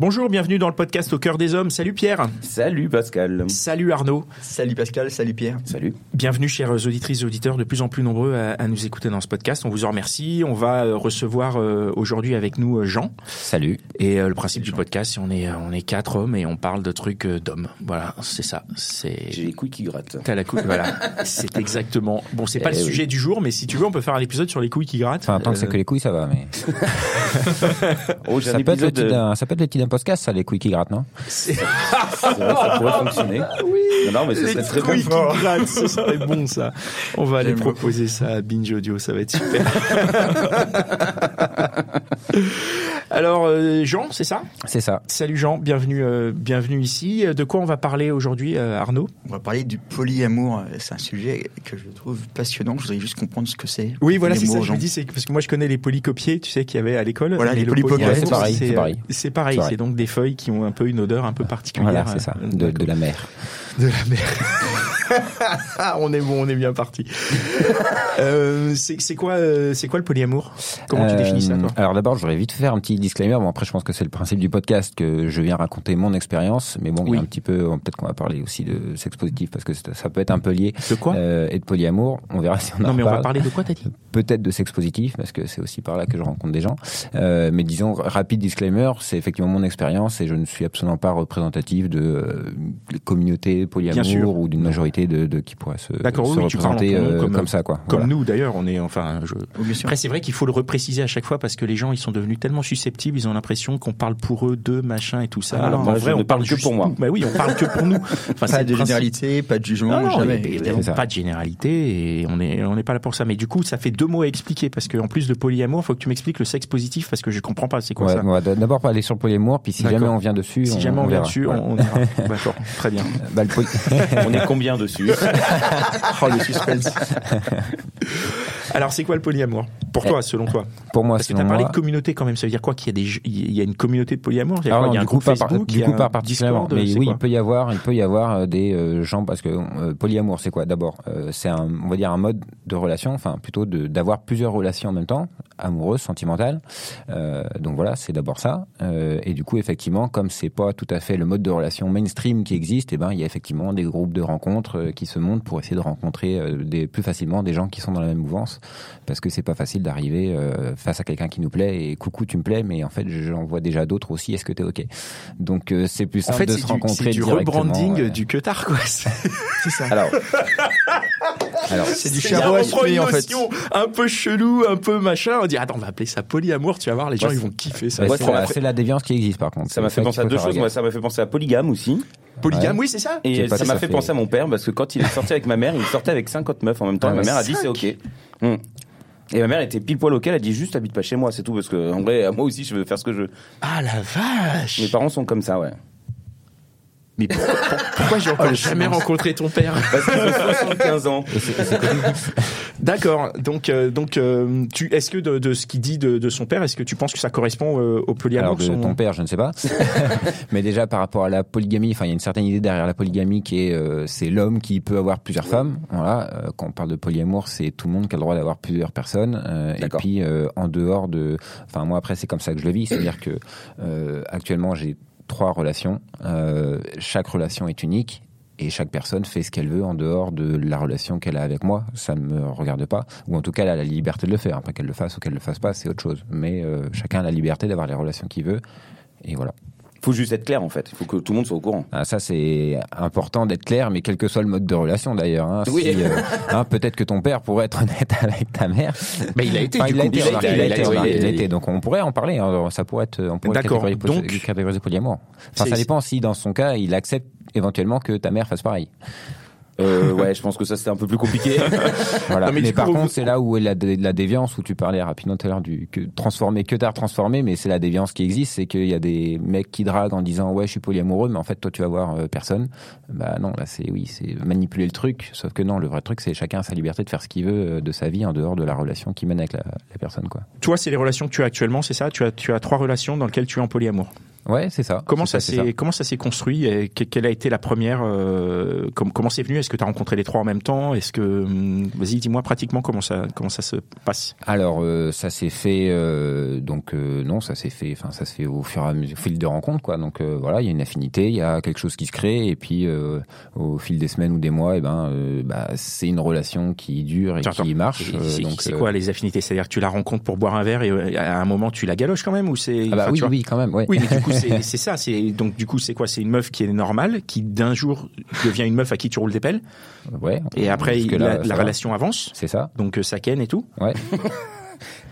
Bonjour, bienvenue dans le podcast Au cœur des hommes. Salut Pierre. Salut Pascal. Salut Arnaud. Salut Pascal, salut Pierre. Salut. Bienvenue chères auditrices et auditeurs, de plus en plus nombreux à, à nous écouter dans ce podcast. On vous en remercie. On va euh, recevoir euh, aujourd'hui avec nous euh, Jean. Salut. Et euh, le principe du podcast, on est on est quatre hommes et on parle de trucs euh, d'hommes. Voilà, c'est ça. C'est J'ai les couilles qui grattent. T'as la couille, voilà. C'est exactement. Bon, c'est pas Eh le oui. sujet du jour, mais si tu veux, on peut faire un épisode sur les couilles qui grattent. Enfin, tant que c'est que les couilles, ça va, mais. Oh, ça, peut être le épisode, euh, d'un- ça peut être le titre d'un podcast, ça, les couilles qui grattent, non c'est vrai, ça pourrait fonctionner. Non, non, mais ce les serait très bon. qui grattent, ce serait bon ça. On va aller proposer ça à Binge Audio, ça va être super. Alors euh, Jean, c'est ça? C'est ça. Salut Jean, bienvenue, euh, bienvenue ici. De quoi on va parler aujourd'hui, euh, Arnaud? On va parler du polyamour. C'est un sujet que je trouve passionnant. Je voudrais juste comprendre ce que c'est. Oui, voilà, c'est ça. Je me dis, c'est parce que moi je connais les polycopiers, tu sais, qu'il y avait à l'école. Voilà, les le polycopiers, c'est pareil, c'est euh, pareil. C'est donc des feuilles qui ont un peu une odeur un peu particulière. Voilà, c'est ça. Euh, de la mer. De la mer. On est bon, on est bien parti. euh, c'est quoi, euh, c'est quoi le polyamour? Comment tu Euh, définis ça, toi? Alors d'abord, je voudrais vite faire un petit disclaimer. Bon, après, je pense que c'est le principe du podcast que je viens raconter mon expérience, mais bon, Oui. un petit peu, peut-être qu'on va parler aussi de sexe positif parce que ça peut être un peu lié. De quoi? Euh, et de polyamour. On verra si on en Non, mais on va parler de quoi, t'as dit? Peut-être de sexe positif parce que c'est aussi par là que je rencontre des gens. Euh, mais disons rapide disclaimer, c'est effectivement mon expérience et je ne suis absolument pas représentatif de euh, polyamour ou d'une majorité de, de qui pourrait se, D'accord, oui, représenter euh, comme- comme, ça quoi. Comme Voilà. nous, d'ailleurs, on est, enfin, je... Après, c'est vrai qu'il faut le repréciser à chaque fois parce que les gens, ils sont devenus tellement susceptibles, ils ont l'impression qu'on parle pour eux, d'eux, machin et tout ça. Ah, Alors moi, en je vrai, on parle parle que pour moi. nous. Bah oui, on parle que pour nous. Enfin, Pas de principe. généralité, pas de jugement, Non, jamais. évidemment, pas de généralité et on est on n'est pas là pour ça. Mais du coup, ça fait deux mots à expliquer parce qu'en plus de polyamour, faut que tu m'expliques le sexe positif parce que je comprends pas. C'est quoi Ouais, ça d'abord parler sur le polyamour, puis si D'accord. jamais on vient dessus, Si jamais on, vient dessus, on. D'accord, très bien. Bah, On est combien dessus Oh, le suspense. Alors, c'est quoi le polyamour? Pour toi, selon toi? pour moi, Parce que tu as parlé moi, de communauté quand même. Ça veut dire quoi Qu'il y a des il y a une communauté de polyamour? Il y a, Alors quoi? Il y a un du coup, groupe par, Facebook, du coup, pas particulièrement. Mais oui, il peut y avoir, il peut y avoir euh, des euh, gens parce que euh, polyamour, c'est quoi? D'abord, euh, c'est un, on va dire un mode de relation, enfin plutôt de d'avoir plusieurs relations en même temps, amoureuses, sentimentales. Euh, donc voilà, c'est d'abord ça. Euh, et du coup, effectivement, comme c'est pas tout à fait le mode de relation mainstream qui existe, et ben il y a effectivement des groupes de rencontres euh, qui se montent pour essayer de rencontrer des plus facilement des gens qui sont dans la même mouvance, parce que c'est pas facile d'arriver face à quelqu'un qui nous plaît et coucou, tu me plais, mais en fait, j'en vois déjà d'autres aussi. Est-ce que t'es ok? Donc c'est plus En simple fait, de se du, rencontrer c'est du rebranding du Cutard, quoi. C'est C'est ça. Alors, Alors, C'est du charbon à souper, en fait. un peu chelou, un peu machin. On dit, attends, on va appeler ça polyamour, tu vas voir, les gens, ils vont kiffer ça. c'est la, déviance qui existe par contre. ça m'a fait penser à deux choses. Moi, ça m'a fait penser à polygame aussi. Polygame, Ouais. oui, c'est ça Et ça m'a fait fait- penser à mon père parce que quand il est sorti avec ma mère, il sortait avec 50 meufs en même temps. Ah et ma mère a dit c'est ok. Hmm. Et ma mère était pile poil auquel, elle a dit juste habite pas chez moi, c'est tout parce que en vrai, moi aussi je veux faire ce que je veux. Ah la vache Mes parents sont comme ça, ouais. Mais pourquoi, pour- pourquoi j'ai encore jamais rencontré ton père Parce qu'ils ont 75 ans. D'accord. Donc, euh, donc, euh, tu, est-ce que de, de ce qu'il dit de, de son père, est-ce que tu penses que ça correspond euh, au polyamour Alors de son- ton père, je ne sais pas. Mais déjà par rapport à la polygamie, enfin il y a une certaine idée derrière la polygamie qui est euh, c'est l'homme qui peut avoir plusieurs femmes. Voilà. Euh, quand on parle de polyamour, c'est tout le monde qui a le droit d'avoir plusieurs personnes. Euh, et puis euh, en dehors de, enfin moi après c'est comme ça que je le vis, c'est-à-dire que euh, actuellement j'ai trois relations. Euh, chaque relation est unique. Et chaque personne fait ce qu'elle veut en dehors de la relation qu'elle a avec moi. Ça ne me regarde pas. Ou en tout cas, elle a la liberté de le faire. Après qu'elle le fasse ou qu'elle le fasse pas, c'est autre chose. Mais euh, chacun a la liberté d'avoir les relations qu'il veut. Et voilà. Faut juste être clair en fait. Il faut que tout le monde soit au courant. Ah, ça, c'est important d'être clair, mais quel que soit le mode de relation d'ailleurs. Hein, Oui. Si, euh, hein, Peut-être que ton père pourrait être honnête avec ta mère. Mais il a été, Enfin, du il a été, Il a été, il a il a été, il a. Donc on pourrait en parler. hein. Ça pourrait être, on pourrait D'accord. catégoriser, Donc- catégoriser polyamour. Enfin, ça dépend si dans son cas, il accepte éventuellement que ta mère fasse pareil. Euh, ouais, je pense que ça c'était un peu plus compliqué. Voilà. Non, mais par coup, contre, c'est là où est la, dé- la déviance, où tu parlais rapidement tout à l'heure du que transformer, que tard transformer, mais c'est la déviance qui existe, c'est qu'il y a des mecs qui draguent en disant ouais, je suis polyamoureux, mais en fait, toi, tu vas voir euh, personne. Bah non, là, c'est oui, c'est manipuler le truc. Sauf que non, le vrai truc, c'est chacun a sa liberté de faire ce qu'il veut euh, de sa vie en dehors de la relation qu'il mène avec la, la personne, quoi. Toi, c'est les relations que tu as actuellement, c'est ça? Tu as, tu as trois relations dans lesquelles tu es en polyamour. Ouais, c'est ça. Comment ça, s'est comment ça s'est construit et Quelle a été la première euh, com- Comment c'est venu? Est-ce que tu as rencontré les trois en même temps? Est-ce que hum, vas-y, dis-moi pratiquement comment ça comment ça se passe. Alors euh, ça s'est fait euh, donc non ça s'est fait enfin ça se fait au fur et à mesure au fil de rencontres quoi. Donc voilà il y a une affinité il y a quelque chose qui se crée et puis au fil des semaines ou des mois et ben euh, bah, c'est une relation qui dure et Attends, qui marche C'est- quoi les affinités? C'est-à-dire que tu la rencontres pour boire un verre et à un moment tu la galoches quand même ou c'est ah bah oui oui quand même ouais. Oui, mais du coup, c'est c'est ça. C'est donc du coup, c'est quoi? C'est une meuf qui est normale, qui d'un jour devient une meuf à qui tu roules des pelles, ouais et après Jusque il- là, la, la relation avance. c'est ça Donc euh, ça ken et tout. ouais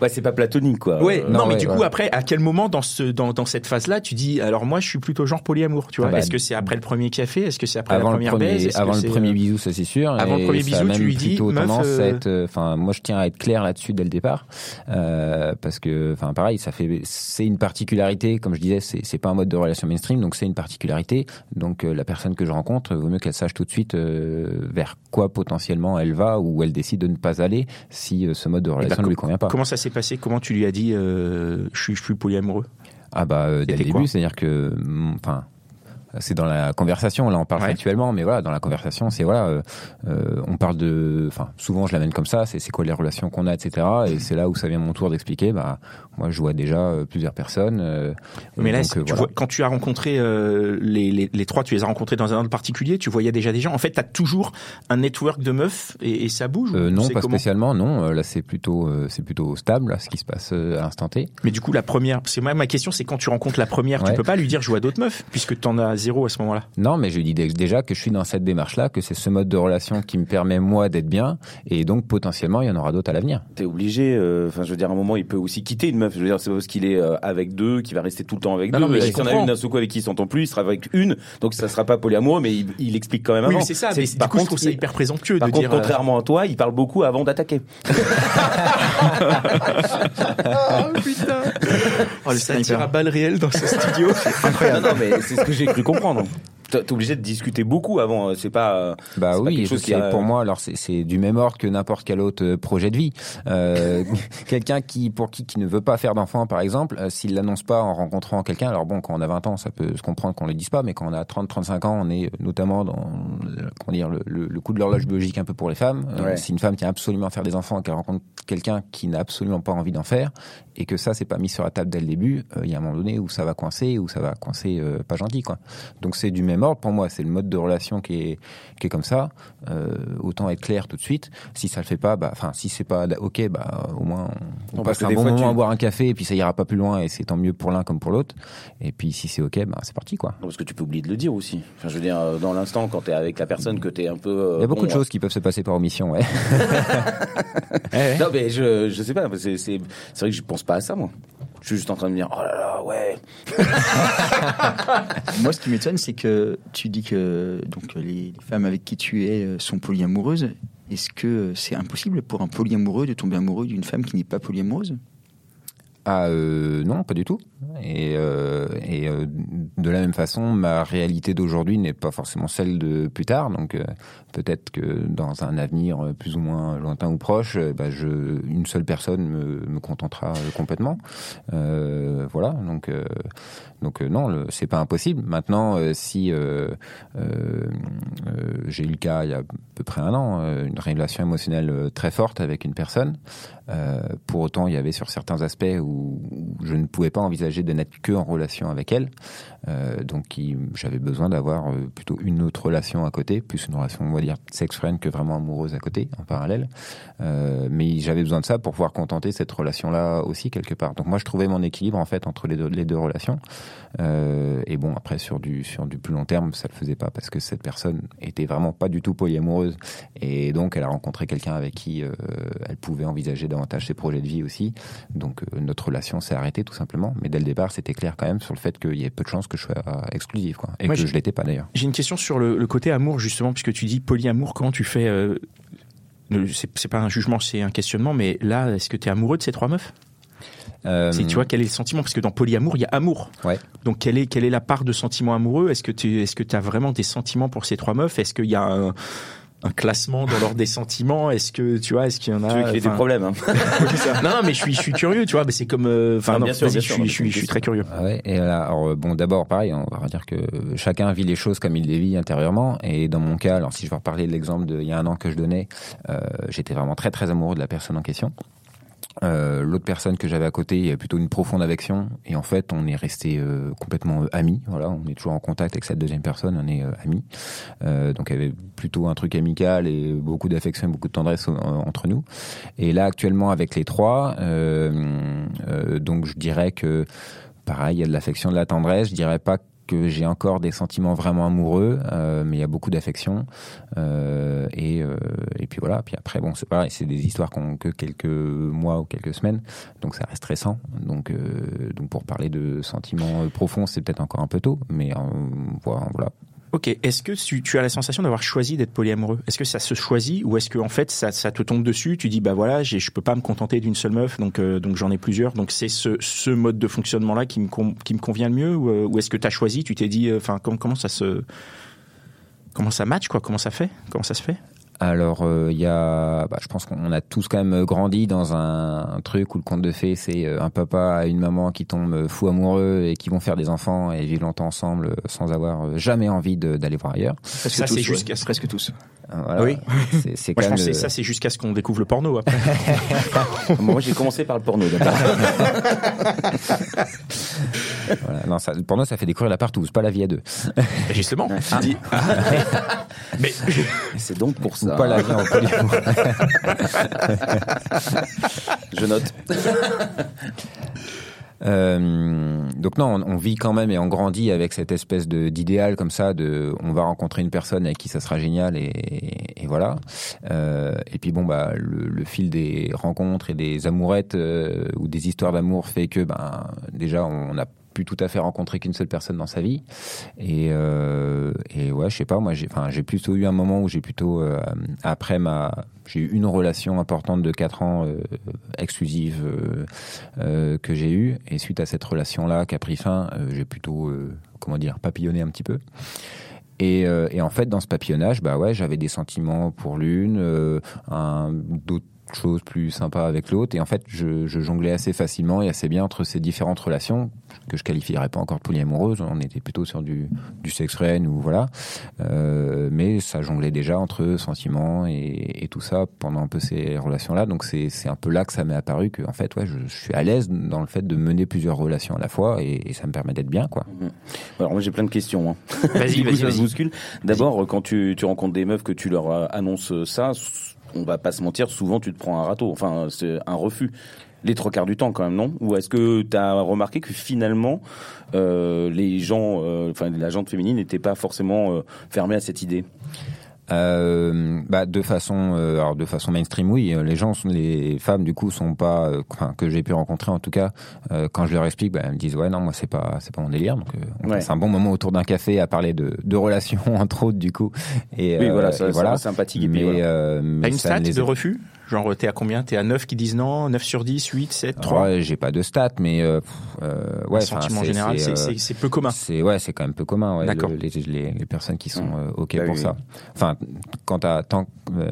ouais, c'est pas platonique quoi. Ouais. Euh, non, non, mais ouais, du coup, après, à quel moment dans ce dans, dans cette phase-là, tu dis alors moi, je suis plutôt genre polyamour, tu vois? Ah bah, Est-ce que c'est après le premier café? Est-ce que c'est après avant la le première premier baise? Avant le premier euh, bisou ça c'est sûr. avant le premier bisou, tu lui dis, meuf, tendance euh, à être euh, enfin moi je tiens à être clair là-dessus dès le départ. Euh, parce que enfin pareil ça fait c'est une particularité comme je disais c'est c'est pas un mode de relation mainstream donc c'est une particularité. Donc euh, la personne que je rencontre vaut mieux qu'elle sache tout de suite euh, vers quoi potentiellement elle va ou elle décide de ne pas aller si ce mode de relation bah, ne lui convient pas. Comment ça s'est passé? Comment tu lui as dit euh, je suis je suis polyamoureux? Ah bah euh, dès le début, c'est-à-dire que, mm, enfin, c'est dans la conversation. Là, on parle Ouais. actuellement, mais voilà, dans la conversation, c'est voilà, euh, euh, on parle de, enfin, souvent je l'amène comme ça. C'est quoi les relations qu'on a, etc. Et c'est là où ça vient mon tour d'expliquer. Bah, moi, je vois déjà euh, plusieurs personnes. euh, Mais là, donc, c'est- tu voilà. vois, quand tu as rencontré les, les, les trois, tu les as rencontrés dans un ordre particulier, tu voyais déjà des gens. En fait, tu as toujours un network de meufs et, et ça bouge ou non, pas spécialement. Non, là, c'est plutôt, c'est plutôt stable, là, ce qui se passe à l'instant T. Mais du coup, la première, c'est moi ma question, c'est quand tu rencontres la première, tu Ouais. peux pas lui dire je vois d'autres meufs puisque tu en as zéro à ce moment-là. Non, mais je lui dis dé- déjà que je suis dans cette démarche-là, que c'est ce mode de relation qui me permet moi d'être bien, et donc potentiellement il y en aura d'autres à l'avenir. T'es obligé, euh, enfin je veux dire à un moment il peut aussi quitter une meuf. Je veux dire c'est pas parce qu'il est euh, avec deux qu'il va rester tout le temps avec Non, deux. non, mais je si on a une d'un seul coup avec qui il s'entend plus, il sera avec une, donc ça sera pas polyamoureux, mais il, il explique quand même Oui, avant. c'est ça. Mais du par coup, je contre, trouve ça hyper présomptueux Par de contre, dire. euh, contrairement à toi, il parle beaucoup avant d'attaquer. Oh putain Oh, le Ça tire sniper. à balles réelles dans ce studio. non, non, mais c'est ce que j'ai cru comprendre. T'es obligé de discuter beaucoup avant. euh, C'est pas. euh, Bah c'est pas oui, quelque chose qui a- pour moi, alors c'est- c'est du même ordre que n'importe quel autre euh, projet de vie. Euh, quelqu'un qui, pour qui, qui ne veut pas faire d'enfant, par exemple, euh, s'il l'annonce pas en rencontrant quelqu'un, alors bon, quand on a 20 ans, ça peut se comprendre qu'on le dise pas, mais quand on a 30, 35 ans, on est notamment dans, comment dire, le, le, le coup de l'horloge biologique un peu pour les femmes. Euh, Ouais. Si une femme tient absolument à faire des enfants, qu'elle rencontre quelqu'un qui n'a absolument pas envie d'en faire, et que ça, c'est pas mis sur la table dès le début, il y a un moment donné où ça va coincer, où ça va coincer euh, pas gentil, quoi. Donc c'est du même ordre pour moi, c'est le mode de relation qui est, qui est comme ça. Euh, autant être clair tout de suite. Si ça le fait pas, bah, enfin, si c'est pas ok, bah, au moins on, on Non, passe un bon fois, moment tu- à boire un café et puis ça ira pas plus loin et c'est tant mieux pour l'un comme pour l'autre. Et puis si c'est ok, bah, c'est parti quoi. Non, parce que tu peux oublier de le dire aussi. Enfin, je veux dire, euh, dans l'instant, quand t'es avec la personne, que t'es un peu. euh, Il y a beaucoup bon, de choses qui peuvent se passer par omission, ouais. Non, mais je, je sais pas. C'est, c'est, c'est vrai que je pense pas à ça, moi. Je suis juste en train de dire, oh là là, ouais. Moi, ce qui m'étonne, c'est que tu dis que donc les, les femmes avec qui tu es euh, sont polyamoureuses. Est-ce que euh, c'est impossible pour un polyamoureux de tomber amoureux d'une femme qui n'est pas polyamoureuse? Ah euh, non, pas du tout. Et, euh, euh, de la même façon, ma réalité d'aujourd'hui n'est pas forcément celle de plus tard. Donc peut-être que dans un avenir plus ou moins lointain ou proche, bah, une seule personne me, contentera complètement. Voilà. Donc donc non, c'est pas impossible. Maintenant, si j'ai eu le cas il y a à peu près un an, une relation émotionnelle très forte avec une personne. Pour autant, il y avait sur certains aspects où, je ne pouvais pas envisager de n'être que en relation avec elle. Euh, donc, j'avais besoin d'avoir euh, plutôt une autre relation à côté, plus une relation, on va dire, sex-friend que vraiment amoureuse à côté, en parallèle. Euh, mais j'avais besoin de ça pour pouvoir contenter cette relation-là aussi quelque part. Donc, moi, je trouvais mon équilibre en fait entre les deux, relations. Et bon, après, sur du, sur du plus long terme, ça le faisait pas parce que cette personne était vraiment pas du tout polyamoureuse. Et donc, elle a rencontré quelqu'un avec qui elle pouvait envisager davantage ses projets de vie aussi. Donc, euh, notre relation s'est arrêtée tout simplement. Mais dès le départ, c'était clair quand même sur le fait qu'il y avait peu de chances que je sois exclusif, quoi. Et Moi, que je l'étais pas d'ailleurs. J'ai une question sur le, le côté amour justement, puisque tu dis polyamour. Comment tu fais euh, C'est pas un jugement, c'est un questionnement. Mais là, est-ce que tu es amoureux de ces trois meufs? Euh, Tu vois quel est le sentiment? Parce que dans polyamour, il y a amour. Ouais. Donc quelle est quelle est la part de sentiment amoureux? Est-ce que tu que as vraiment des sentiments pour ces trois meufs? Est-ce qu'il y a un, un classement dans l'ordre des sentiments Est-ce que tu vois Est-ce qu'il y en a Tu veux des problèmes. hein. Non, non, mais je suis je suis curieux. Tu vois, mais c'est comme. euh, Enfin, non, bien sûr, vas-y, bien je sûr, suis je suis je suis très curieux. Ah ouais, et là, alors, bon, d'abord, pareil, on va dire que chacun vit les choses comme il les vit intérieurement. Et dans mon cas, alors si je vais reparler de l'exemple d'il y a un an que je donnais, euh, j'étais vraiment très très amoureux de la personne en question. Euh, L'autre personne que j'avais à côté, il y avait plutôt une profonde affection. Et en fait, on est resté euh, complètement euh, amis. Voilà, on est toujours en contact avec cette deuxième personne, on est euh, amis. Euh, donc, il y avait plutôt un truc amical et beaucoup d'affection, et beaucoup de tendresse entre nous. Et là, actuellement, avec les trois, donc je dirais que pareil, il y a de l'affection, de la tendresse. Je dirais pas que j'ai encore des sentiments vraiment amoureux, euh, mais il y a beaucoup d'affection. Euh, et, euh, et puis voilà. Puis après, bon, c'est pareil, c'est des histoires qui ont que quelques mois ou quelques semaines, donc ça reste récent. Donc, donc pour parler de sentiments profonds, c'est peut-être encore un peu tôt, mais voilà. voilà. Ok, est-ce que tu, as la sensation d'avoir choisi d'être polyamoureux Est-ce que ça se choisit ou est-ce que en fait ça, te tombe dessus Tu dis bah voilà, je peux pas me contenter d'une seule meuf, donc euh, j'en ai plusieurs. Donc c'est ce, mode de fonctionnement là qui me convient le mieux ou, euh, est-ce que tu as choisi Tu t'es dit, euh, enfin comment comment ça se comment ça match quoi? Comment ça fait? Comment ça se fait? Alors, euh, il y a, bah, je pense qu'on a tous quand même grandi dans un, un truc où le conte de fées, c'est euh, un papa et une maman qui tombent fous amoureux et qui vont faire des enfants et vivre longtemps ensemble euh, sans avoir euh, jamais envie de- d'aller voir ailleurs. Presque Ça, c'est jusqu'à ce- presque tous. Euh, voilà. Oui. C'est, c'est Moi quand je même ça c'est jusqu'à ce qu'on découvre le porno après. Moi, j'ai commencé par le porno. voilà. Non, ça, pour nous, ça fait découvrir la partouze, pas la vie à deux. Justement. Tu dis, Mais c'est donc pour Ou ça. pas la vie en polyamour. Je note. Euh, donc non, on, on vit quand même et on grandit avec cette espèce de d'idéal comme ça de on va rencontrer une personne avec qui ça sera génial et, et voilà. Euh, et puis bon bah le, le fil des rencontres et des amourettes euh, ou des histoires d'amour fait que ben déjà on a tout à fait rencontrer qu'une seule personne dans sa vie. Et euh, et ouais je sais pas moi j'ai enfin j'ai plutôt eu un moment où j'ai plutôt euh, après ma j'ai eu une relation importante de 4 ans euh, exclusive que j'ai eue et suite à cette relation là qui a pris fin j'ai plutôt comment dire papillonné un petit peu. Et, et en fait, dans ce papillonnage, bah ouais, j'avais des sentiments pour l'une, un- d'autres choses plus sympas avec l'autre. Et en fait, je, je jonglais assez facilement et assez bien entre ces différentes relations que je qualifierais pas encore de polyamoureuse. On était plutôt sur du, du sexe réel ou voilà. Euh, mais ça jonglait déjà entre sentiments et, et tout ça pendant un peu ces relations-là. Donc c'est c'est un peu là que ça m'est apparu que en fait, ouais, je, je suis à l'aise dans le fait de mener plusieurs relations à la fois et, et ça me permet d'être bien, quoi. Alors moi j'ai plein de questions. Hein. Vas-y, vas-y, vas-y. bouscule. D'abord, quand tu, tu rencontres des meufs que tu leur euh, annonces ça, on va pas se mentir, souvent tu te prends un râteau, enfin c'est un refus. Les trois quarts du temps quand même, non? Ou est-ce que tu as remarqué que finalement euh, les gens, euh, enfin la gente féminine n'était pas forcément euh, fermée à cette idée? Euh, bah, de façon, euh, alors de façon mainstream, oui. Les gens, sont, les femmes, du coup, sont pas, euh, enfin, que j'ai pu rencontrer en tout cas, euh, quand je leur explique, bah, elles me disent ouais, non, moi c'est pas, c'est pas mon délire. Donc, euh, on Ouais. passe un bon moment autour d'un café à parler de, de relations entre autres, du coup. Et Oui, euh, voilà, ça, et ça voilà. reste sympathique. Et mais, voilà. euh, mais T'as une stat les de refus? Genre t'es à combien? T'es à 9 qui disent non, 9 sur 10, 8, 7, 3 Ouais, j'ai pas de stats, mais euh, euh, ouais, sentiment c'est- général, c'est peu commun. C'est ouais, c'est quand même peu commun. Ouais, D'accord. le- les, les, les personnes qui sont Mmh. euh, ok Bah pour oui, ça. Enfin, quant à tant, euh,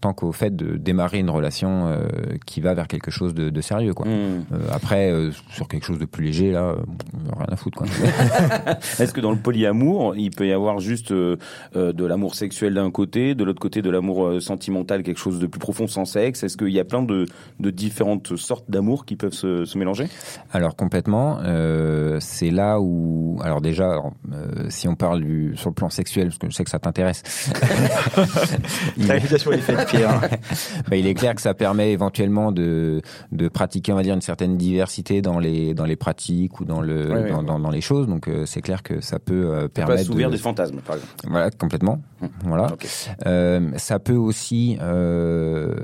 tant qu'au fait de démarrer une relation euh, qui va vers quelque chose de, de sérieux, quoi. Euh, après, euh, sur quelque chose de plus léger, là, euh, rien à foutre, quoi. Est-ce que dans le polyamour, il peut y avoir juste de l'amour sexuel d'un côté, de l'autre côté de l'amour sentimental, quelque chose de plus profond? Sans sexe Est-ce qu'il y a plein de, de différentes sortes d'amour qui peuvent se, se mélanger? Alors complètement, euh, c'est là où, alors déjà, alors, euh, si on parle du, sur le plan sexuel, parce que je sais que ça t'intéresse, est faite, Pierre. bah, il est clair que ça permet éventuellement de, de pratiquer, on va dire, une certaine diversité dans les dans les pratiques ou dans le Ouais, ouais, dans, ouais. dans, dans les choses. Donc euh, c'est clair que ça peut euh, Pas permettre s'ouvrir de, des fantasmes, par exemple. voilà complètement, voilà. Ok. Euh, ça peut aussi, euh,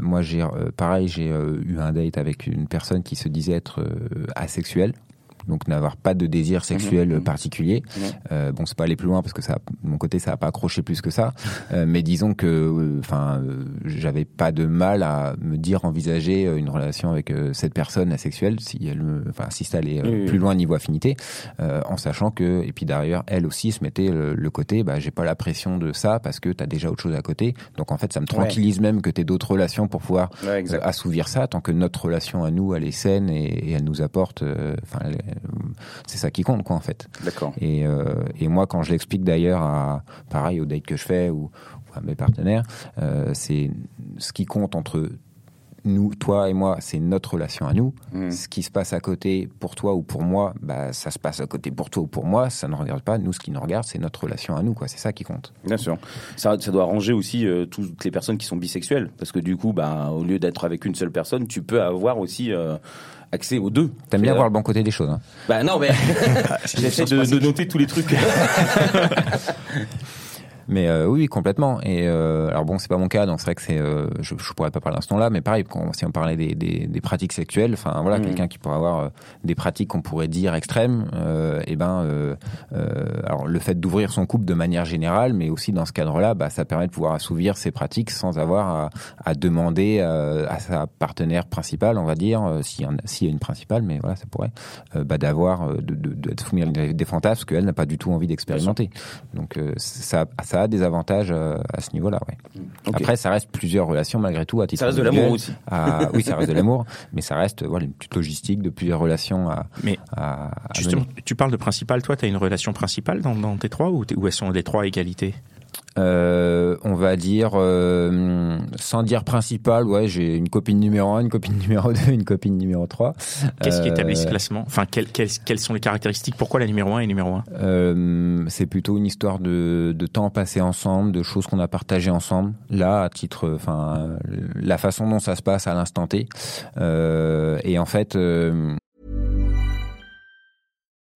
moi j'ai euh, pareil, j'ai euh, eu un date avec une personne qui se disait être euh, asexuelle, donc n'avoir pas de désir sexuel Mhm. particulier. Mhm. Euh, bon, c'est pas aller plus loin parce que ça, mon côté, ça a pas accroché plus que ça. Euh, mais disons que, euh, enfin, euh, j'avais pas de mal à me dire envisager euh, une relation avec euh, cette personne asexuelle si elle, enfin, si ça allait euh, plus loin niveau affinité, euh, en sachant que, et puis d'ailleurs, elle aussi se mettait le, le côté, bah, j'ai pas la pression de ça parce que t'as déjà autre chose à côté. Donc en fait, ça me tranquillise même que t'aies d'autres relations pour pouvoir Ouais, euh, assouvir ça tant que notre relation à nous elle est saine et, et elle nous apporte euh, enfin c'est ça qui compte quoi en fait D'accord. et, euh, et moi quand je l'explique d'ailleurs à pareil aux dates que je fais ou, ou à mes partenaires euh, c'est ce qui compte entre nous, toi et moi, c'est notre relation à nous. Mhm. Ce qui se passe à côté pour toi ou pour moi, bah, ça se passe à côté pour toi ou pour moi, ça ne regarde pas. Nous, ce qui nous regarde, c'est notre relation à nous, quoi. C'est ça qui compte. Bien sûr. Ça, ça doit arranger aussi euh, toutes les personnes qui sont bisexuelles. Parce que du coup, bah, au lieu d'être avec une seule personne, tu peux avoir aussi euh, accès aux deux. T'aimes bien Euh, voir le bon côté des choses. Hein. Bah non, mais j'essaie de, de noter tous les trucs. Mais euh, oui, complètement. Et euh, alors bon, c'est pas mon cas, donc c'est vrai que c'est, euh, je, je pourrais pas parler à ce là mais pareil, quand, si on parlait des, des, des pratiques sexuelles, enfin voilà, Mhm. quelqu'un qui pourrait avoir des pratiques qu'on pourrait dire extrêmes, et ben, euh, euh, alors le fait d'ouvrir son couple de manière générale, mais aussi dans ce cadre-là, bah, ça permet de pouvoir assouvir ses pratiques sans avoir à, à demander à sa partenaire principale, on va dire, s'il y, a- s'il y a une principale, mais voilà, ça pourrait, bah, d'avoir de, de, d'être soumis à des fantasmes qu'elle n'a pas du tout envie d'expérimenter. Donc euh, ça, ça a des avantages euh, à ce niveau-là. Ouais. Ok. Après, ça reste plusieurs relations malgré tout à titre Ça reste de l'amour aussi. À- oui, ça reste de l'amour, mais ça reste voilà une petite logistique de plusieurs relations à. Mais à- à Justement, mener. tu parles de principal. Toi, tu as une relation principale dans, dans tes trois ou, ou elles sont les trois à égalité Euh, on va dire euh, sans dire principal, ouais, j'ai une copine numéro 1, une copine numéro 2, une copine numéro 3. Qu'est-ce qui Euh, établit ce classement? Enfin, quelles, quelles, quelles sont les caractéristiques? Pourquoi la numéro 1 est numéro 1 Euh, c'est plutôt une histoire de, de temps passé ensemble, de choses qu'on a partagées ensemble. Là, à titre, enfin, la façon dont ça se passe à l'instant T. Et en fait,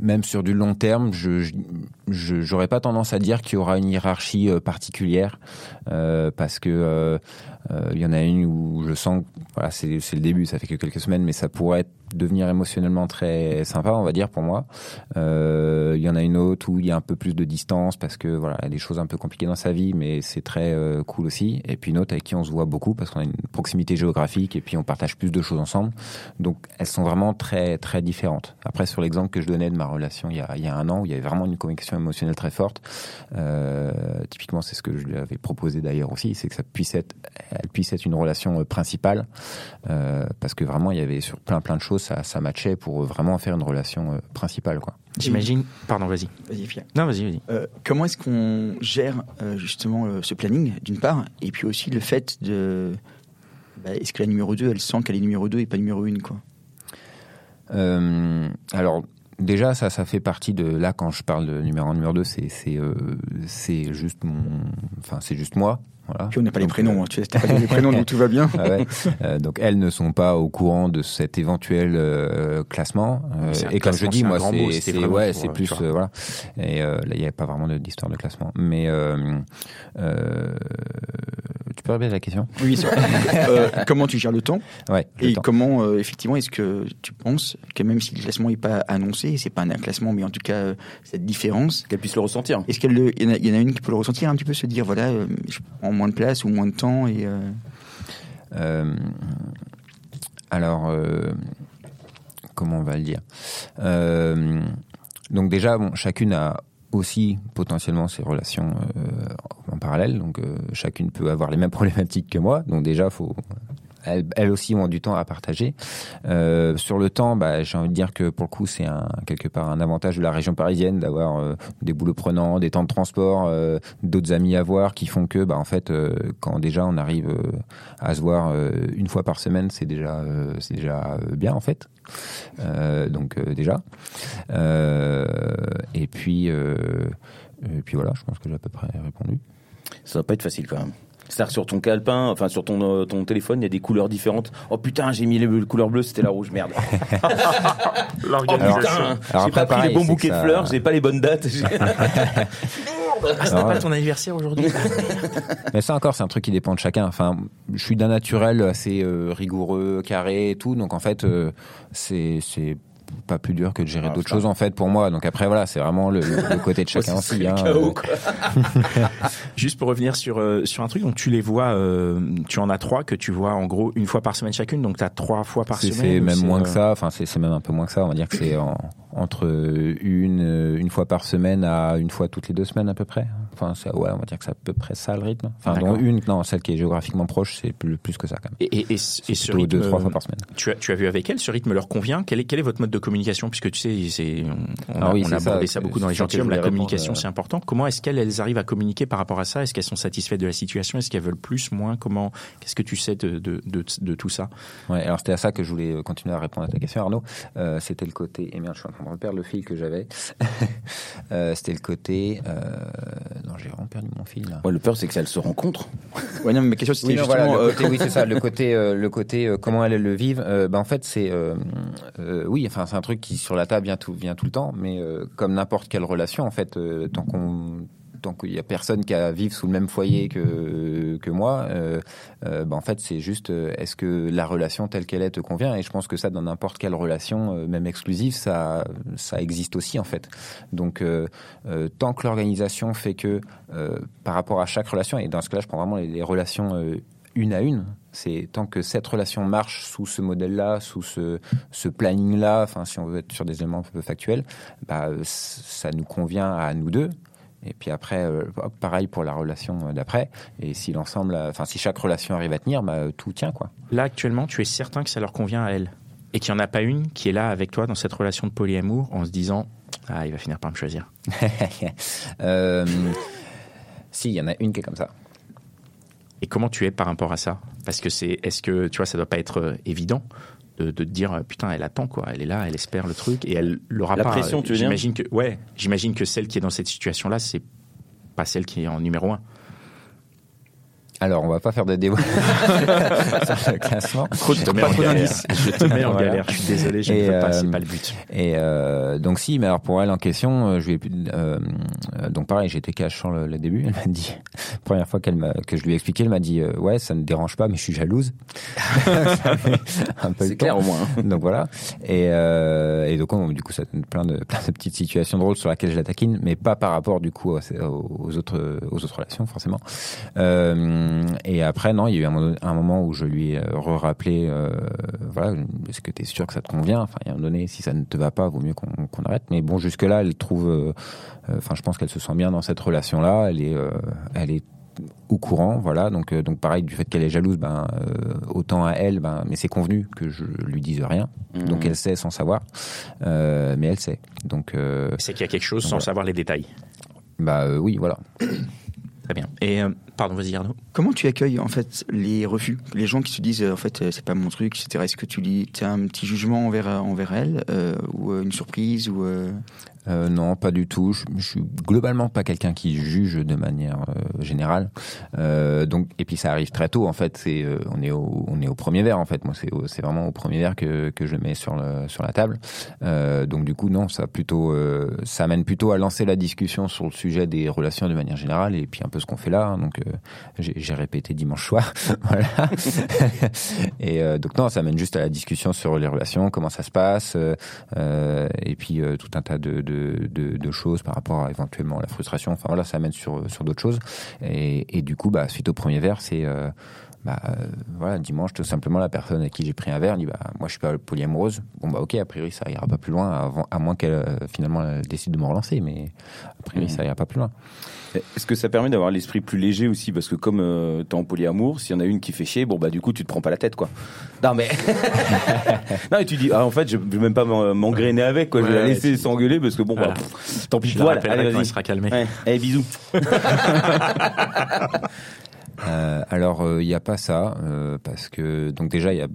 Même sur du long terme, je j'aurais pas tendance à dire qu'il y aura une hiérarchie euh, particulière euh, parce que euh, euh, il y en a une où je sens voilà c'est le début, ça fait que quelques semaines, mais ça pourrait devenir émotionnellement très sympa, on va dire pour moi. Euh, il y en a une autre où il y a un peu plus de distance parce que voilà, a des choses un peu compliquées dans sa vie, mais c'est très euh, cool aussi. Et puis une autre avec qui on se voit beaucoup parce qu'on a une proximité géographique et puis on partage plus de choses ensemble. Donc elles sont vraiment très très différentes. Après sur l'exemple que je donnais de ma relation il y a, il y a un an où il y avait vraiment une connexion émotionnelle très forte. Euh, typiquement c'est ce que je lui avais proposé d'ailleurs aussi, c'est que ça puisse être, elle puisse être une relation principale parce que vraiment il y avait sur plein plein de choses ça, ça matchait pour vraiment faire une relation euh, principale quoi. J'imagine. Pardon, vas-y. Vas-y, Fia. Non, vas-y, vas-y. Euh, comment est-ce qu'on gère euh, justement euh, ce planning, d'une part, et puis aussi le fait de. bah, est-ce que la numéro 2, elle sent qu'elle est numéro 2 et pas numéro 1, quoi? Euh, alors déjà ça ça fait partie de là quand je parle de numéro 1 numéro 2 c'est c'est euh, c'est juste mon enfin c'est juste moi voilà. Puis on n'a pas les prénoms, hein, tu t'as pas les prénoms, donc tout va bien. Ah ouais. Euh, donc elles ne sont pas au courant de cet éventuel euh, classement. Euh, et comme je classement, dis, c'est un moi, c'est ouais, c'est euh, plus euh, voilà. Et euh, là, il n'y avait pas vraiment d'histoire de classement. Mais euh, euh, tu peux répéter la question? Oui. Euh, comment tu gères le temps? Ouais. le Et temps. comment, euh, effectivement, est-ce que tu penses que même si le classement n'est pas annoncé, c'est pas un classement, mais en tout cas, euh, cette différence, Qu'elle puisse le ressentir. est-ce qu'il y, en a- il y en a une qui peut le ressentir un petit peu, se dire, voilà, euh, je prends moins de place ou moins de temps et. euh, Euh, alors, euh, comment on va le dire? Euh, Donc déjà, bon, chacune a aussi potentiellement ses relations euh, en parallèle. Donc euh, chacune peut avoir les mêmes problématiques que moi. Donc déjà, faut elles, elles aussi ont du temps à partager. Euh, sur le temps, bah, j'ai envie de dire que pour le coup, c'est un, quelque part un avantage de la région parisienne d'avoir euh, des boulots prenants, des temps de transport, euh, d'autres amis à voir qui font que, bah, en fait, euh, quand déjà on arrive à se voir une fois par semaine, c'est déjà, c'est déjà bien en fait. Euh, donc euh, déjà. Euh, et puis, euh, et puis voilà, je pense que j'ai à peu près répondu. Ça va pas être facile quand même. C'est-à-dire sur ton calepin, enfin sur ton, euh, ton téléphone, il y a des couleurs différentes. Oh putain, j'ai mis les couleurs bleues, c'était la rouge, merde. oh putain, j'ai pas pris pareil, les bons bouquets que de fleurs, j'ai pas les bonnes dates. j'ai- Ah, c'était pas ton anniversaire aujourd'hui. Mais ça encore, c'est un truc qui dépend de chacun. Enfin, je suis d'un naturel assez euh, rigoureux, carré et tout, donc en fait, euh, c'est c'est pas plus dur que de gérer Ah, d'autres choses en fait pour moi. Donc après voilà, c'est vraiment le, le côté de chacun aussi. hein. chaos, quoi. Juste pour revenir sur euh, sur un truc, donc tu les vois, euh, tu en as trois que tu vois en gros une fois par semaine chacune, donc tu as trois fois par semaine. c'est même moins euh, que ça. Enfin, c'est c'est même un peu moins que ça. On va dire que c'est en- entre une euh, une fois par semaine à une fois toutes les deux semaines à peu près. Enfin, c'est- ouais, on va dire que c'est à peu près ça le rythme. Enfin, dont une, non, celle qui est géographiquement proche, c'est plus plus que ça quand même. Et, et, et, ce- et ce Plutôt rythme, deux trois fois par semaine. tu as, tu as vu avec elle, ce rythme leur convient? Quel est, quel est votre mode de communication? Puisque tu sais, c'est, on, Ah a, oui, on c'est a ça, abordé ça, beaucoup dans les gentilshommes, la communication euh. c'est important. Comment est-ce qu'elles elles arrivent à communiquer par rapport à ça? Est-ce qu'elles sont satisfaites de la situation? Est-ce qu'elles veulent plus, moins? Comment Qu'est-ce que tu sais de, de, de, de tout ça? Ouais, alors c'était à ça que je voulais euh, continuer à répondre à ta question, Arnaud. Euh, c'était le côté. Et merde, je suis en train de reperdre le fil que j'avais. Euh, c'était le côté. Euh... J'ai vraiment perdu mon fil là. Ouais, le peur, c'est que ça elles se rencontrent. Ouais, non, mais ma question c'était Oui, justement. voilà, le euh, côté, oui, c'est ça. Le côté, euh, le côté, euh, comment elles le vivent. Euh, bah, en fait, c'est, euh, euh, oui, enfin, c'est un truc qui sur la table vient tout, vient tout le temps, mais euh, comme n'importe quelle relation, en fait, euh, tant qu'on tant qu'il y a personne qui a vivre sous le même foyer que que moi, euh, euh, bah, en fait, c'est juste euh, est-ce que la relation telle qu'elle est te convient? Et je pense que ça, dans n'importe quelle relation, même exclusive, ça ça existe aussi en fait. Donc, tant que l'organisation fait que par rapport à chaque relation, et dans ce cas-là, je prends vraiment les, relations une à une. C'est tant que cette relation marche sous ce modèle-là, sous ce, planning-là, enfin si on veut être sur des éléments un peu factuels, bah, ça nous convient à nous deux. Et puis après, euh, hop, pareil pour la relation euh, d'après. Et si l'ensemble, enfin si chaque relation arrive à tenir, bah, euh, tout tient quoi. Là, actuellement, tu es certain que ça leur convient à elles et qu'il n'y en a pas une qui est là avec toi dans cette relation de polyamour en se disant Ah, il va finir par me choisir. euh, si, il y en a une qui est comme ça. Et comment tu es par rapport à ça? Parce que c'est, est-ce que tu vois, ça doit pas être évident de, de te dire euh, putain, elle attend quoi, elle est là, elle espère le truc et elle l'aura La pas. pression, tu J'imagine que, ouais, j'imagine que celle qui est dans cette situation-là, c'est pas celle qui est en numéro un. Alors, on va pas faire de débat sur le classement. Je te mets en galère. Je te mets en galère. Je suis désolé, je Et, ne pas. euh, C'est pas le but. Et euh, donc si, mais alors pour elle en question, euh, je lui ai, euh, euh, donc pareil, j'étais cash sur le, le début. Elle m'a dit, première fois qu'elle m'a, que je lui ai expliqué, elle m'a dit, euh, ouais, ça ne dérange pas, mais je suis jalouse. Un peu C'est clair au moins. hein. Donc voilà. Et, euh, et donc on- du coup ça donne plein de plein de petites situations drôles sur lesquelles je la taquine, mais pas par rapport du coup aux, aux autres aux autres relations forcément. Euh, et après non, il y a eu un, moment- un moment où je lui ai euh, rappelé euh, voilà, est-ce que tu es sûr que ça te convient? Enfin, il y a un moment donné, si ça ne te va pas, vaut mieux qu'on arrête. Mais bon, jusque là, elle trouve, euh, euh, enfin, je pense qu'elle se sent bien dans cette relation là. Elle est, euh, elle est au courant, voilà. Donc, euh, donc pareil, du fait qu'elle est jalouse, ben euh, autant à elle, ben, mais c'est convenu que je lui dise rien. Mhm. Donc elle sait sans savoir, Euh, mais elle sait. Donc, euh, C'est qu'il y a quelque chose sans voilà. savoir les détails. bah euh, oui, voilà. Très bien. Et euh, Comment tu accueilles en fait les refus, les gens qui te disent euh, en fait euh, c'est pas mon truc, etc. Est-ce que tu lis, as un petit jugement envers euh, envers elle euh, ou une surprise ou Euh, non, pas du tout. Je, suis globalement pas quelqu'un qui juge de manière euh, générale. Euh, donc, et puis ça arrive très tôt en fait. C'est, euh, on est au, on est au premier verre en fait. Moi, c'est, c'est vraiment au premier verre que, que je mets sur le, sur la table. Euh, donc du coup, non, ça plutôt, ça amène plutôt à lancer la discussion sur le sujet des relations de manière générale et puis un peu ce qu'on fait là. hein. Donc, j'ai, répété dimanche soir, voilà. et donc non, ça amène juste à la discussion sur les relations, comment ça se passe, et puis tout un tas de, de, de, choses par rapport à éventuellement la frustration. Enfin voilà, ça amène sur sur d'autres choses. Et, et du coup, bah suite au premier verre, c'est euh, bah euh, voilà, dimanche tout simplement la personne avec qui j'ai pris un verre dit bah moi je suis pas polyamoureuse. Bon bah ok, a priori ça ira pas plus loin avant, à moins qu'elle euh, finalement elle décide de me relancer, mais a priori ça ira pas plus loin. Est-ce que ça permet d'avoir l'esprit plus léger aussi? Parce que comme euh, t'es en polyamour, s'il y en a une qui fait chier, bon bah du coup tu te prends pas la tête quoi. Non mais non et tu dis ah en fait je vais même pas m'en- m'engrainer avec quoi. je vais Ouais, la laisser s'engueuler parce que bon Voilà. bah pff, tant pis Je la voilà. Allez quand vas-y. il sera calmé. Ouais. Allez bisous. Euh, alors il n'y a pas ça euh, parce que donc déjà il y a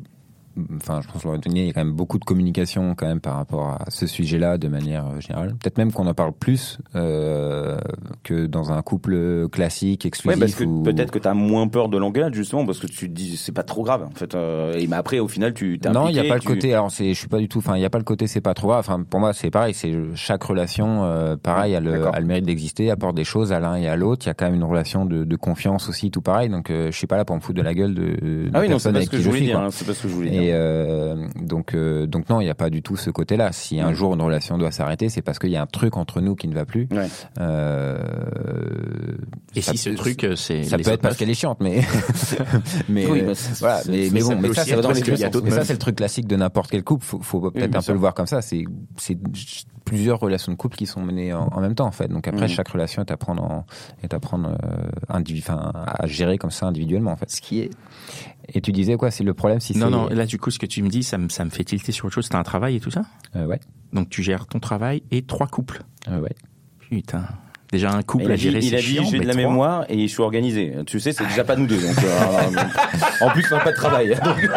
Enfin, je pense Tonier, il y a quand même beaucoup de communication quand même par rapport à ce sujet-là de manière euh, générale. Peut-être même qu'on en parle plus euh, que dans un couple classique, Ouais exclusif. parce que ou- peut-être que t'as moins peur de l'engueulade justement parce que tu te dis c'est pas trop grave en fait. Euh, et mais après au final tu Non, il n'y a pas le tu- côté. Alors, c'est, je suis pas du tout. Enfin, il n'y a pas le côté. C'est pas trop grave. Enfin, pour moi, c'est pareil. C'est chaque relation, euh, pareil, a le, D'accord. a le mérite d'exister, apporte des choses à l'un et à l'autre. Il y a quand même une relation de, de confiance aussi, tout pareil. Donc, je suis pas là pour me foutre de la gueule de, de Ah oui non c'est pas ce que je voulais dire. hein, C'est pas ce que je voulais dire. Et euh, donc, euh, donc non, il n'y a pas du tout ce côté-là. Si un Mm. jour une relation doit s'arrêter, c'est parce qu'il y a un truc entre nous qui ne va plus. Ouais. Euh, Et si ce truc, c'est. ça peut être parce qu'elle est chiante, mais mais Oui, bah, voilà. Mais, mais mais ça bon, mais ça dans les deux sens. Mais ça c'est le truc classique de n'importe quel couple. Faut, faut peut-être un peu le voir comme ça. C'est c'est plusieurs relations de couple qui sont menées en, en même temps en fait. Donc après Mhm. chaque relation est à prendre en, est à prendre euh, à gérer comme ça individuellement en fait. Ce qui est. Et tu disais quoi? C'est le problème si Non, non, là, du coup, ce que tu me dis, ça me, ça me fait tilter sur autre chose. T'as un travail et tout ça? Euh, ouais Donc, tu gères ton travail et trois couples. euh, ouais. Putain. Déjà, un couple Il à a dit, gérer, il a dit j'ai de la trois- mémoire et je suis organisé. Tu sais, c'est déjà pas nous deux. Donc, euh, en plus, on n'a pas de travail. Donc,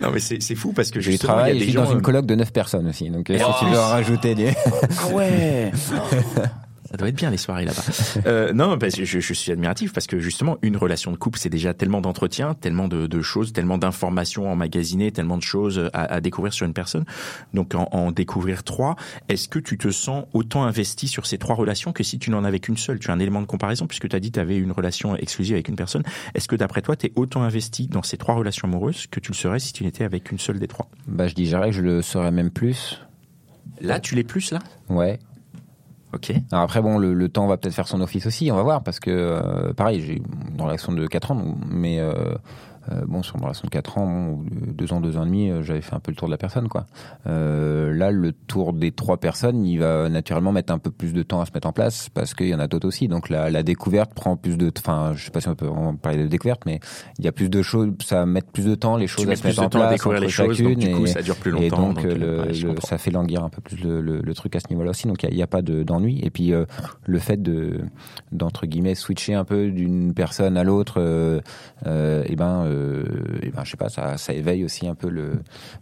Non, mais c'est c'est fou parce que il y a des je suis gens, dans une euh, coloc de 9 personnes aussi. Donc si en tu en rajouter des... ah ouais. Ça doit être bien les soirées là-bas. euh, non, que je, je suis admiratif parce que justement une relation de couple c'est déjà tellement d'entretien, tellement de, de choses, tellement d'informations emmagasinées, tellement de choses à, à découvrir sur une personne. Donc en, en découvrir trois, est-ce que tu te sens autant investi sur ces trois relations que si tu n'en avais qu'une seule? Tu as un élément de comparaison puisque tu as dit que tu avais une relation exclusive avec une personne. Est-ce que d'après toi tu es autant investi dans ces trois relations amoureuses que tu le serais si tu n'étais avec une seule des trois? Bah, je dirais que je le saurais même plus. Là, tu l'es plus là? Ouais. Ok. Alors après, bon, le, le temps va peut-être faire son office aussi, on va voir, parce que, euh, pareil, j'ai une relation de 4 ans, mais euh, euh, bon, sur une relation de 4 ans, bon, 2 ans, 2 ans et demi, euh, j'avais fait un peu le tour de la personne, quoi. Euh, là, le tour des trois personnes, il va naturellement mettre un peu plus de temps à se mettre en place, parce qu'il y en a d'autres aussi. Donc la, la découverte prend plus de... Enfin, je sais pas si on peut vraiment parler de découverte, mais il y a plus de choses, ça va mettre plus de temps, les choses Tu à se mettre en temps à place découvrir les choses, donc chacune, du coup et- ça dure plus et longtemps. donc, euh, le- ouais, je le- comprends. ça fait languir un peu plus le, le- le truc à ce niveau-là aussi. Donc il n'y a, pas de- d'ennui. Et puis euh, le fait de d'entre guillemets switcher un peu d'une personne à l'autre, et ben, euh, et ben, je sais pas, ça, ça éveille aussi un peu le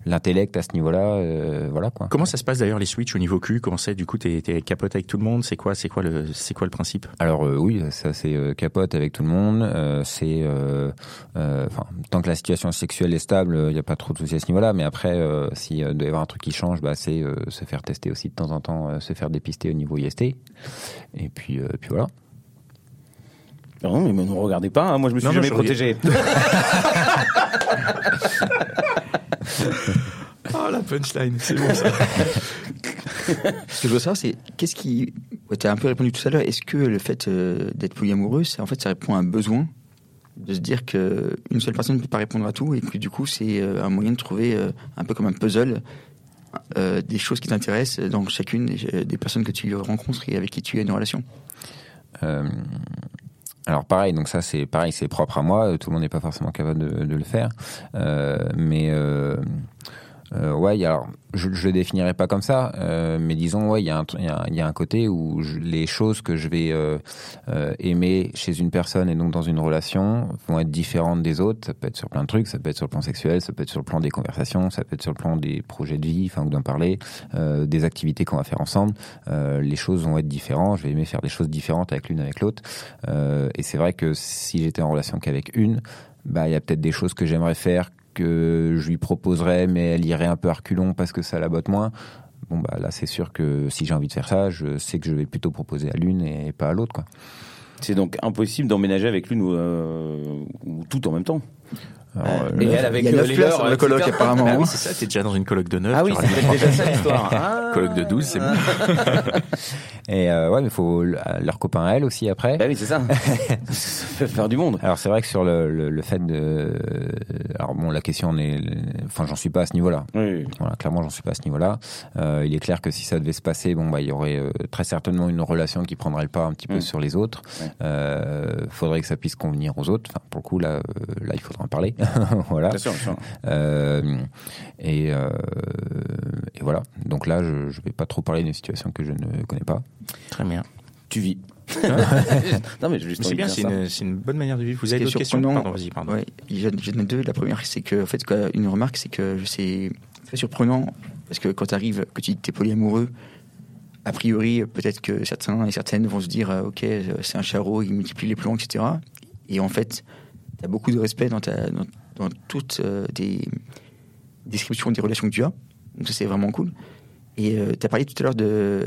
l'intellect à ce niveau-là. euh, voilà quoi. Comment ça se passe d'ailleurs les switches au niveau cul Comment c'est du coup t'es t'es capote avec tout le monde? C'est quoi c'est quoi le c'est quoi le principe? Alors euh, oui, ça c'est euh, capote avec tout le monde. euh, c'est euh, euh, tant que la situation sexuelle est stable, il n'y a pas trop de soucis à ce niveau-là. Mais après, euh, s'il doit y avoir un truc qui change, bah, c'est euh, se faire tester aussi de temps en temps, euh, se faire dépister au niveau IST. Et puis, euh, puis voilà. Non, mais ne regardez pas. hein, moi, je me suis Non, jamais protégé. Oh la punchline, c'est bon ça. Ce que je veux savoir, c'est qu'est-ce qui. Tu as un peu répondu tout à l'heure. Est-ce que le fait euh, d'être polyamoureux, c'est en fait, ça répond à un besoin de se dire que une seule personne ne peut pas répondre à tout et que du coup, c'est euh, un moyen de trouver euh, un peu comme un puzzle euh, des choses qui t'intéressent dans chacune des, des personnes que tu rencontres et avec qui tu as une relation? Euh, alors pareil, donc ça c'est pareil, c'est propre à moi. Tout le monde n'est pas forcément capable de, de le faire, Euh, mais euh, euh, ouais, alors je, je le définirais pas comme ça, euh, mais disons ouais, il y y y a un côté où les choses que je vais euh, aimer chez une personne et donc dans une relation vont être différentes des autres. Ça peut être sur plein de trucs, ça peut être sur le plan sexuel, ça peut être sur le plan des conversations, ça peut être sur le plan des projets de vie, enfin ou d'en parler, des activités qu'on va faire ensemble. Les choses vont être différentes. Je vais aimer faire des choses différentes avec l'une avec l'autre. Et c'est vrai que si j'étais en relation qu'avec une, bah il y a peut-être des choses que j'aimerais faire que je lui proposerais, mais elle irait un peu à reculons parce que ça la botte moins. Bon bah là c'est sûr que si j'ai envie de faire ça, je sais que je vais plutôt proposer à l'une et pas à l'autre. C'est donc impossible d'emménager avec l'une ou, euh, ou tout en même temps. Alors, Euh, euh, Et elle avec y a euh, les leurs, sur le euh, colloque, super. apparemment. Bah hein. oui, c'est ça, t'es déjà dans une colloque de 9. Ah oui, c'est déjà ça l'histoire. Ah. Colloque de 12, c'est bon. et euh, ouais, mais il faut l- leurs copains à elle aussi après. Bah oui, c'est ça. faire du monde. Alors c'est vrai que sur le, le, le fait de, alors bon, la question on est, enfin j'en suis pas à ce niveau-là. Oui. Voilà, clairement, j'en suis pas à ce niveau-là. Euh, il est clair que si ça devait se passer, bon, bah, il y aurait euh, très certainement une relation qui prendrait le pas un petit peu Mm. sur les autres. Ouais. Euh, faudrait que ça puisse convenir aux autres. Enfin, pour le coup, là, euh, là, il faudra en parler. voilà. Bien sûr, bien sûr. Euh, et, euh, et voilà. Donc là, je, je vais pas trop parler d'une situation que je ne connais pas. Très bien. Tu vis. non, mais c'est bien, dire c'est une, c'est une bonne manière de vivre. Vous avez d'autres questions Pardon, vas-y, pardon. Ouais, j'en ai deux. La première, c'est que, en fait, quoi, une remarque, c'est que c'est très surprenant parce que quand tu arrives, que tu es polyamoureux, a priori, peut-être que certains et certaines vont se dire, euh, ok, c'est un charreau, il multiplie les plans, etc. Et en fait, tu beaucoup de respect dans, ta, dans, toutes euh, tes descriptions des relations que tu as. Donc ça, c'est vraiment cool. Et tu as parlé tout à l'heure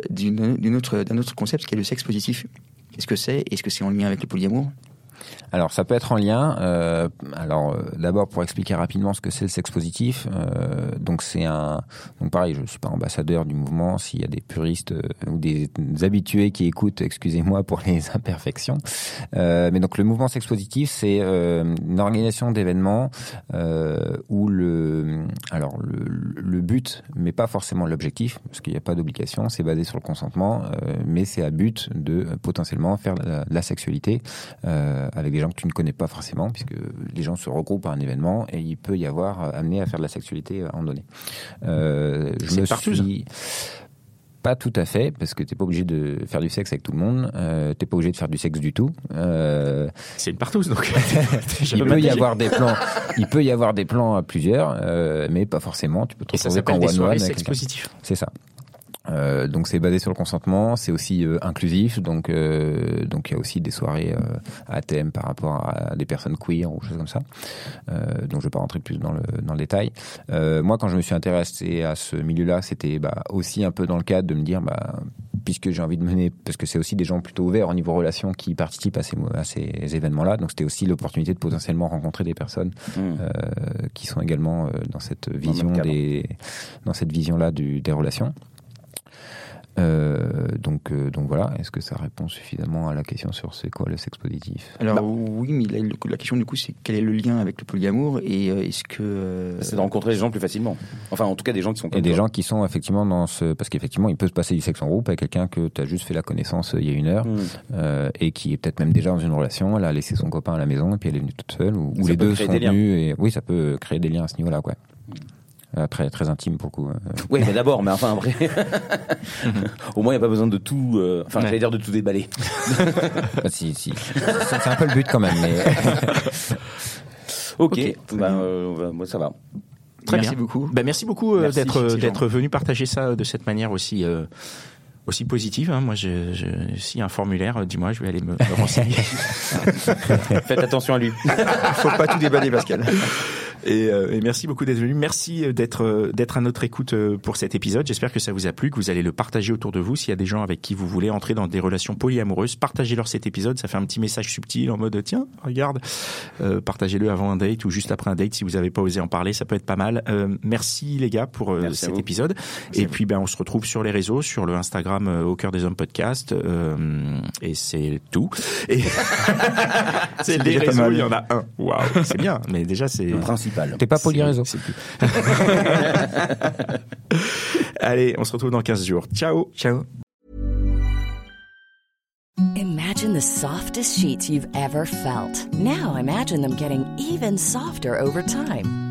d'une autre- d'un autre concept qui est le sexe positif. Qu'est-ce que c'est? Est-ce que c'est en lien avec le polyamour? Alors, ça peut être en lien. euh, alors, euh, d'abord pour expliquer rapidement ce que c'est le sexe positif. euh, donc, c'est un. Donc, pareil, je suis pas ambassadeur du mouvement. S'il y a des puristes ou des, habitués qui écoutent, excusez-moi pour les imperfections. Mais donc, le mouvement sexe positif, c'est une organisation d'événements où le. Alors, le, but, mais pas forcément l'objectif, parce qu'il n'y a pas d'obligation. C'est basé sur le consentement, mais c'est à but de potentiellement faire de la, sexualité avec des gens que tu ne connais pas forcément, puisque les gens se regroupent à un événement et il peut y avoir euh, amené à faire de la sexualité à un moment donné. Euh, je me suis pas tout à fait, parce que t'es pas obligé de faire du sexe avec tout le monde, euh, t'es pas obligé de faire du sexe du tout. Euh, C'est une partouze, donc. il peut y avoir des plans, il peut y avoir des plans à plusieurs, euh, mais pas forcément. Tu peux te Et ça retrouver qu'en s'appelle des one soirées one sexe positif. C'est ça. Euh, donc c'est basé sur le consentement, c'est aussi euh, inclusif, donc euh, donc il y a aussi des soirées à thème par rapport à des personnes queer ou choses comme ça. Donc je vais pas rentrer plus dans le dans le détail. Moi quand je me suis intéressé à ce milieu-là, c'était bah, aussi un peu dans le cadre de me dire bah puisque j'ai envie de mener parce que c'est aussi des gens plutôt ouverts au niveau relations qui participent à ces à ces événements-là, donc c'était aussi l'opportunité de potentiellement rencontrer des personnes Mmh. qui sont également dans cette vision des dans cette vision là du, des relations. Euh, donc euh, donc voilà, est-ce que ça répond suffisamment à la question sur c'est quoi le sexe positif? Alors Bah. oui, mais la, la question du coup, c'est quel est le lien avec le polyamour et euh, est-ce que euh, C'est de rencontrer les gens plus facilement. Enfin, en tout cas, des gens qui sont comme Et des toi. gens qui sont effectivement dans ce parce qu'effectivement il peut se passer du sexe en groupe avec quelqu'un que tu as juste fait la connaissance il y a une heure Mmh. euh, et qui est peut-être même déjà dans une relation, elle a laissé son copain à la maison et puis elle est venue toute seule ou, ou les deux sont venus et oui ça peut créer des liens à ce niveau-là quoi. Euh, très très intime pour le coup. euh. Oui, mais d'abord, mais enfin après, au moins il n'y a pas besoin de tout. euh, Enfin, Ouais. j'allais dire de tout déballer. Bah, si, si. C'est un peu le but quand même. Mais... Ok. Ok. Bah, euh, bah, moi ça va. Très merci bien. beaucoup. Bah, merci beaucoup euh, Merci, d'être d'être venu partager ça de cette manière aussi euh, aussi positive. hein. Moi, je, je, s'il y a un formulaire, dis-moi, je vais aller me, me renseigner. Faites attention à lui. Il faut pas tout déballer, Pascal. Et, euh, et merci beaucoup d'être venu. Merci euh, d'être euh, d'être à notre écoute pour cet épisode. J'espère que ça vous a plu, que vous allez le partager autour de vous. S'il y a des gens avec qui vous voulez entrer dans des relations polyamoureuses, partagez-leur cet épisode. Ça fait un petit message subtil en mode tiens, regarde. Euh, partagez-le avant un date ou juste après un date si vous n'avez pas osé en parler. Ça peut être pas mal. Euh, merci les gars pour euh, cet épisode. et puis ben on se retrouve sur les réseaux, sur le Instagram au cœur des hommes podcast. euh, et c'est tout. Et c'est les réseaux. Il y en a un. Waouh, c'est bien. Mais déjà c'est Le principal. T'es pas polyréseau. Allez, on se retrouve dans 15 jours. Ciao. Ciao. Imagine the softest sheets you've ever felt. Now imagine them getting even softer over time.